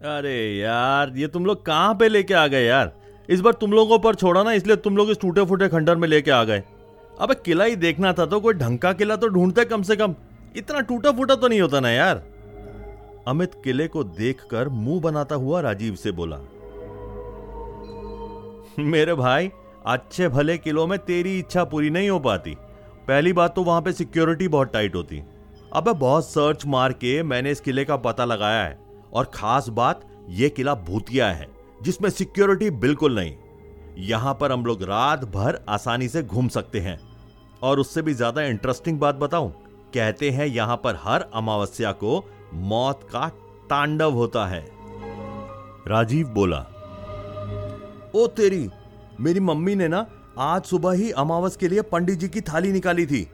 अरे यार, ये तुम लोग कहाँ पे लेके आ गए यार? इस बार तुम लोगों पर छोड़ा ना, इसलिए तुम लोग इस टूटे फूटे खंडर में लेके आ गए। अबे किला ही देखना था तो कोई ढंग का किला तो ढूंढते कम से कम। इतना टूटा फूटा तो नहीं होता ना यार। अमित किले को देखकर मुँह बनाता हुआ राजीव से बोला, मेरे भाई, अच्छे भले किलों में तेरी इच्छा पूरी नहीं हो पाती। पहली बात तो वहाँ पे सिक्योरिटी बहुत टाइट होती। अबे बहुत सर्च मार के मैंने इस किले का पता लगाया है। और खास बात यह किला भूतिया है, जिसमें सिक्योरिटी बिल्कुल नहीं। यहाँ पर हम लोग रात भर आसानी से घूम सकते हैं। और उससे भी ज़्यादा इंटरेस्टिंग बात बताऊँ, कहते हैं यहाँ पर हर अमावस्या को मौत का तांडव होता है। राजीव बोला, ओ तेरी, मेरी मम्मी ने ना आज सुबह ही अमावस के लिए पंडित जी की थाली निकाली थी।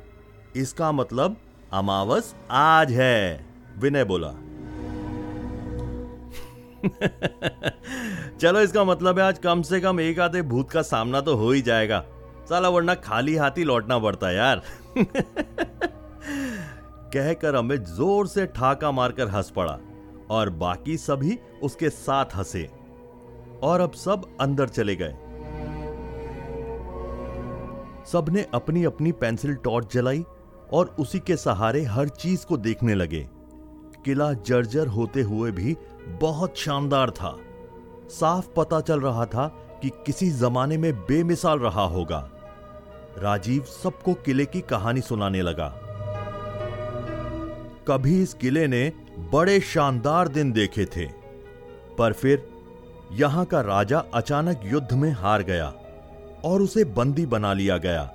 इसका मतलब अमावस आज है। विनय बोला चलो, इसका मतलब है आज कम से कम एक आधे भूत का सामना तो हो ही जाएगा। साला, वरना खाली हाथी लौटना पड़ता यार। कहकर अमित ज़ोर से ठाका मारकर हंस पड़ा और बाकी सभी उसके साथ हंसे और अब सब अंदर चले गए। सबने अपनी अपनी पेंसिल टॉर्च जलाई और उसी के सहारे हर चीज़ को देखने लगे। किला जर्जर होते हुए भी बहुत शानदार था। साफ़ पता चल रहा था कि किसी जमाने में बेमिसाल रहा होगा। राजीव सबको किले की कहानी सुनाने लगा। कभी इस किले ने बड़े शानदार दिन देखे थे, पर फिर यहाँ का राजा अचानक युद्ध में हार गया और उसे बंदी बना लिया गया।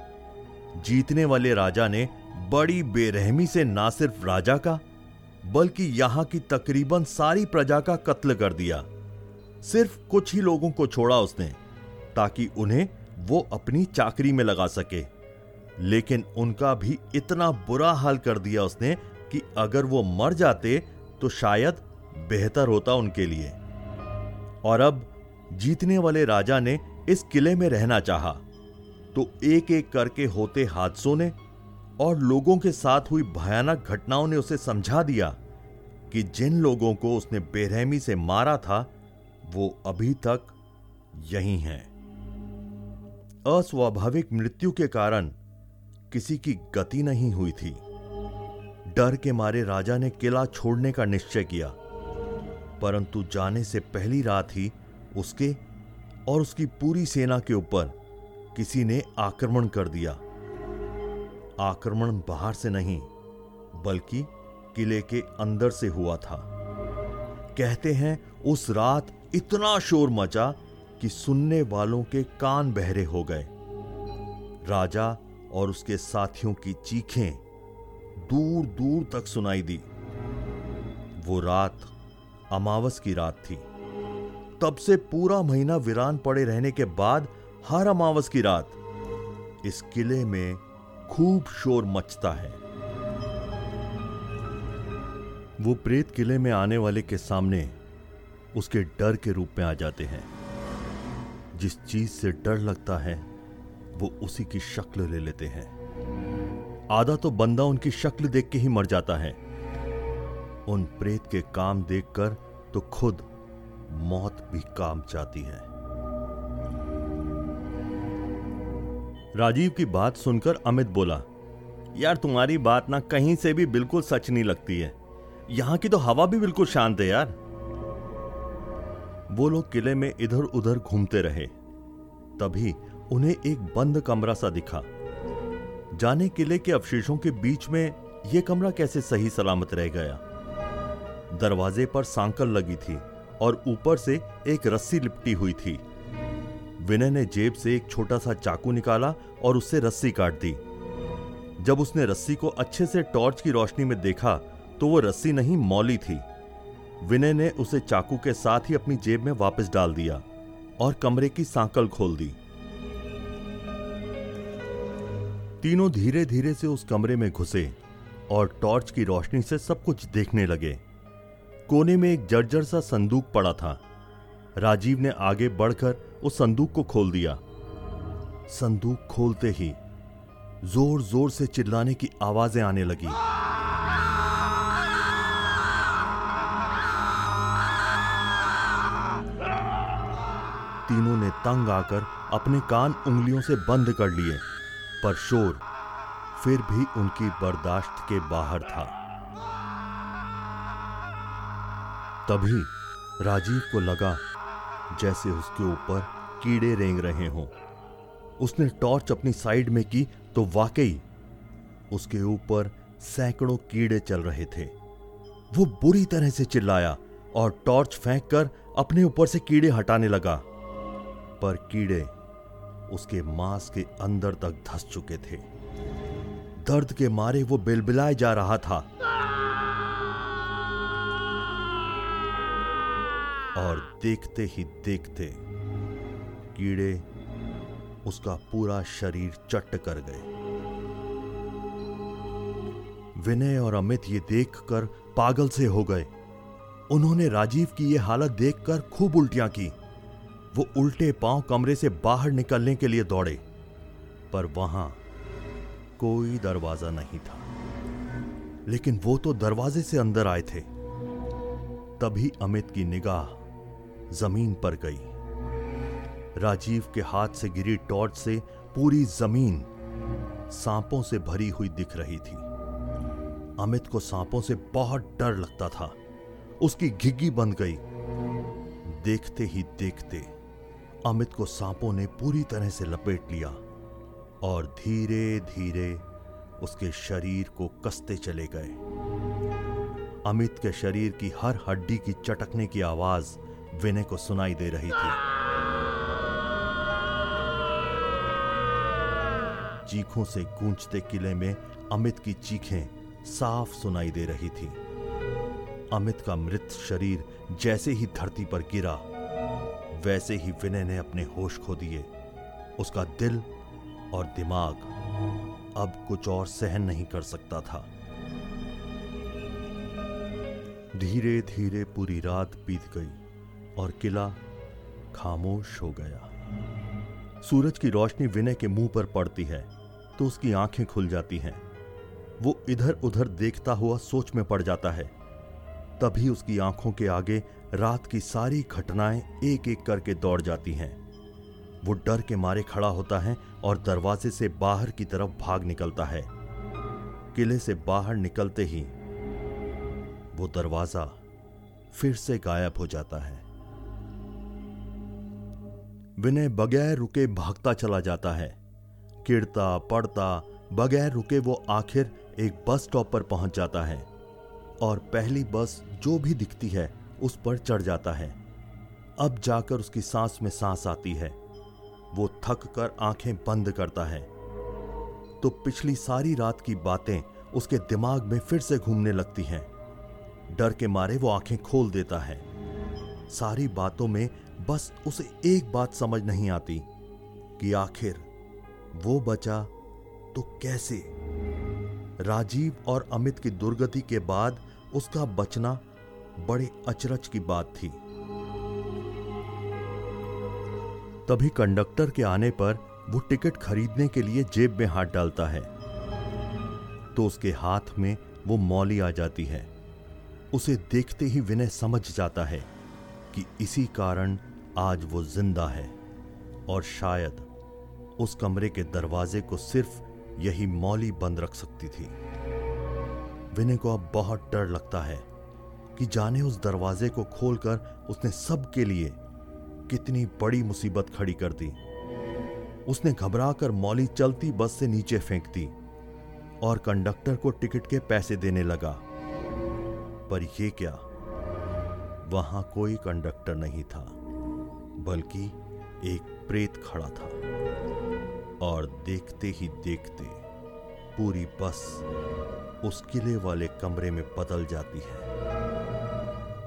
जीतने वाले राजा ने बड़ी बेरहमी से ना सिर्फ़ राजा का बल्कि यहाँ की तकरीबन सारी प्रजा का कत्ल कर दिया। सिर्फ़ कुछ ही लोगों को छोड़ा उसने, ताकि उन्हें वो अपनी चाकरी में लगा सके। लेकिन उनका भी इतना बुरा हाल कर दिया उसने कि अगर वो मर जाते तो शायद बेहतर होता उनके लिए। और अब जीतने वाले राजा ने इस किले में रहना चाहा। तो एक एक करके होते हादसों ने और लोगों के साथ हुई भयानक घटनाओं ने उसे समझा दिया कि जिन लोगों को उसने बेरहमी से मारा था, वो अभी तक यही हैं। अस्वाभाविक मृत्यु के कारण किसी की गति नहीं हुई थी। डर के मारे राजा ने किला छोड़ने का निश्चय किया, परंतु जाने से पहली रात ही उसके और उसकी पूरी सेना के ऊपर किसी ने आक्रमण कर दिया। आक्रमण बाहर से नहीं, बल्कि किले के अंदर से हुआ था। कहते हैं, उस रात इतना शोर मचा कि सुनने वालों के कान बहरे हो गए। राजा और उसके साथियों की चीखें दूर दूर तक सुनाई दी। वो रात अमावस की रात थी। तब से पूरा महीना वीरान पड़े रहने के बाद हर अमावस की रात इस किले में खूब शोर मचता है। वो प्रेत किले में आने वाले के सामने उसके डर के रूप में आ जाते हैं। जिस चीज़ से डर लगता है, वो उसी की शक्ल ले लेते हैं। आधा तो बंदा उनकी शक्ल देख के ही मर जाता है। उन प्रेत के काम देखकर तो खुद मौत भी काम चाहती है। राजीव की बात सुनकर अमित बोला, यार तुम्हारी बात ना कहीं से भी बिल्कुल सच नहीं लगती है। यहाँ की तो हवा भी बिल्कुल शांत है यार। वो लोग किले में इधर उधर घूमते रहे। तभी उन्हें एक बंद कमरा सा दिखा। जाने किले के अवशेषों के बीच में यह कमरा कैसे सही सलामत रह गया। दरवाजे पर सांकल लगी थी और ऊपर से एक रस्सी लिपटी हुई थी। विनय ने जेब से एक छोटा सा चाकू निकाला और उससे रस्सी काट दी। जब उसने रस्सी को अच्छे से टॉर्च की रोशनी में देखा तो वो रस्सी नहीं, मौली थी। विनय ने उसे चाकू के साथ ही अपनी जेब में वापस डाल दिया और कमरे की सांकल खोल दी। तीनों धीरे धीरे से उस कमरे में घुसे और टॉर्च की रोशनी से सब कुछ देखने लगे। कोने में एक जर्जर सा संदूक पड़ा था। राजीव ने आगे बढ़कर उस संदूक को खोल दिया। संदूक खोलते ही ज़ोर ज़ोर से चिल्लाने की आवाज़ें आने लगी। तीनों ने तंग आकर अपने कान उंगलियों से बंद कर लिए, पर शोर फिर भी उनकी बर्दाश्त के बाहर था। तभी राजीव को लगा जैसे उसके ऊपर कीड़े रेंग रहे हों। उसने टॉर्च अपनी साइड में की तो वाकई उसके ऊपर सैकड़ों कीड़े चल रहे थे। वो बुरी तरह से चिल्लाया और टॉर्च फेंककर अपने ऊपर से कीड़े हटाने लगा। पर कीड़े उसके मांस के अंदर तक धस चुके थे। दर्द के मारे वो बिलबिलाए जा रहा था। और देखते ही देखते कीड़े उसका पूरा शरीर चट्ट कर गए। विनय और अमित ये देखकर पागल से हो गए। उन्होंने राजीव की यह हालत देखकर खूब उल्टियाँ की। वो उल्टे पाँव कमरे से बाहर निकलने के लिए दौड़े, पर वहाँ कोई दरवाज़ा नहीं था। लेकिन वो तो दरवाजे से अंदर आए थे। तभी अमित की निगाह ज़मीन पर गई। राजीव के हाथ से गिरी टॉर्च से पूरी ज़मीन सांपों से भरी हुई दिख रही थी। अमित को सांपों से बहुत डर लगता था। उसकी घिग्गी बंद गई। देखते ही देखते अमित को सांपों ने पूरी तरह से लपेट लिया और धीरे धीरे उसके शरीर को कसते चले गए। अमित के शरीर की हर हड्डी की चटकने की आवाज़ विनय को सुनाई दे रही थी। चीखों से गूंजते किले में अमित की चीखें साफ़ सुनाई दे रही थी। अमित का मृत शरीर जैसे ही धरती पर गिरा, वैसे ही विनय ने अपने होश खो दिए। उसका दिल और दिमाग अब कुछ और सहन नहीं कर सकता था। धीरे धीरे पूरी रात बीत गई। और किला खामोश हो गया। सूरज की रोशनी विनय के मुँह पर पड़ती है तो उसकी आँखें खुल जाती हैं। वो इधर उधर देखता हुआ सोच में पड़ जाता है। तभी उसकी आँखों के आगे रात की सारी घटनाएँ एक एक करके दौड़ जाती हैं। वो डर के मारे खड़ा होता है और दरवाजे से बाहर की तरफ़ भाग निकलता है। किले से बाहर निकलते ही वो दरवाज़ा फिर से गायब हो जाता है। विनय बगैर रुके भागता चला जाता है। किड़ता पड़ता, बगैर रुके वो आखिर एक बस स्टॉप पर पहुँच जाता है और पहली बस जो भी दिखती है, उस पर चढ़ जाता है। अब जाकर उसकी सांस में सांस आती है। वो थक कर आँखें बंद करता है। तो पिछली सारी रात की बातें उसके दिमाग में फिर से घूमने लगती हैं। डर के मारे वो आँखें खोल देता है। सारी बातों में बस उसे एक बात समझ नहीं आती कि आखिर वो बचा तो कैसे? राजीव और अमित की दुर्गति के बाद उसका बचना बड़े अचरज की बात थी। तभी कंडक्टर के आने पर वो टिकट खरीदने के लिए जेब में हाथ डालता है। तो उसके हाथ में वो मौली आ जाती है। उसे देखते ही विनय समझ जाता है। कि इसी कारण आज वो ज़िंदा है और शायद उस कमरे के दरवाजे को सिर्फ़ यही मौली बंद रख सकती थी। विनय को अब बहुत डर लगता है कि जाने उस दरवाजे को खोलकर उसने सबके लिए कितनी बड़ी मुसीबत खड़ी कर दी। उसने घबराकर मौली चलती बस से नीचे फेंक दी और कंडक्टर को टिकट के पैसे देने लगा। पर यह क्या? वहाँ कोई कंडक्टर नहीं था, बल्कि एक प्रेत खड़ा था। और देखते ही देखते पूरी बस उस किले वाले कमरे में बदल जाती है,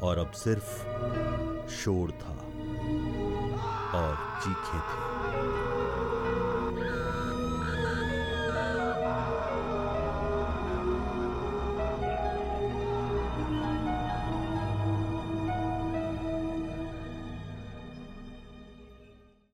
और अब सिर्फ़ शोर था और चीखे थी।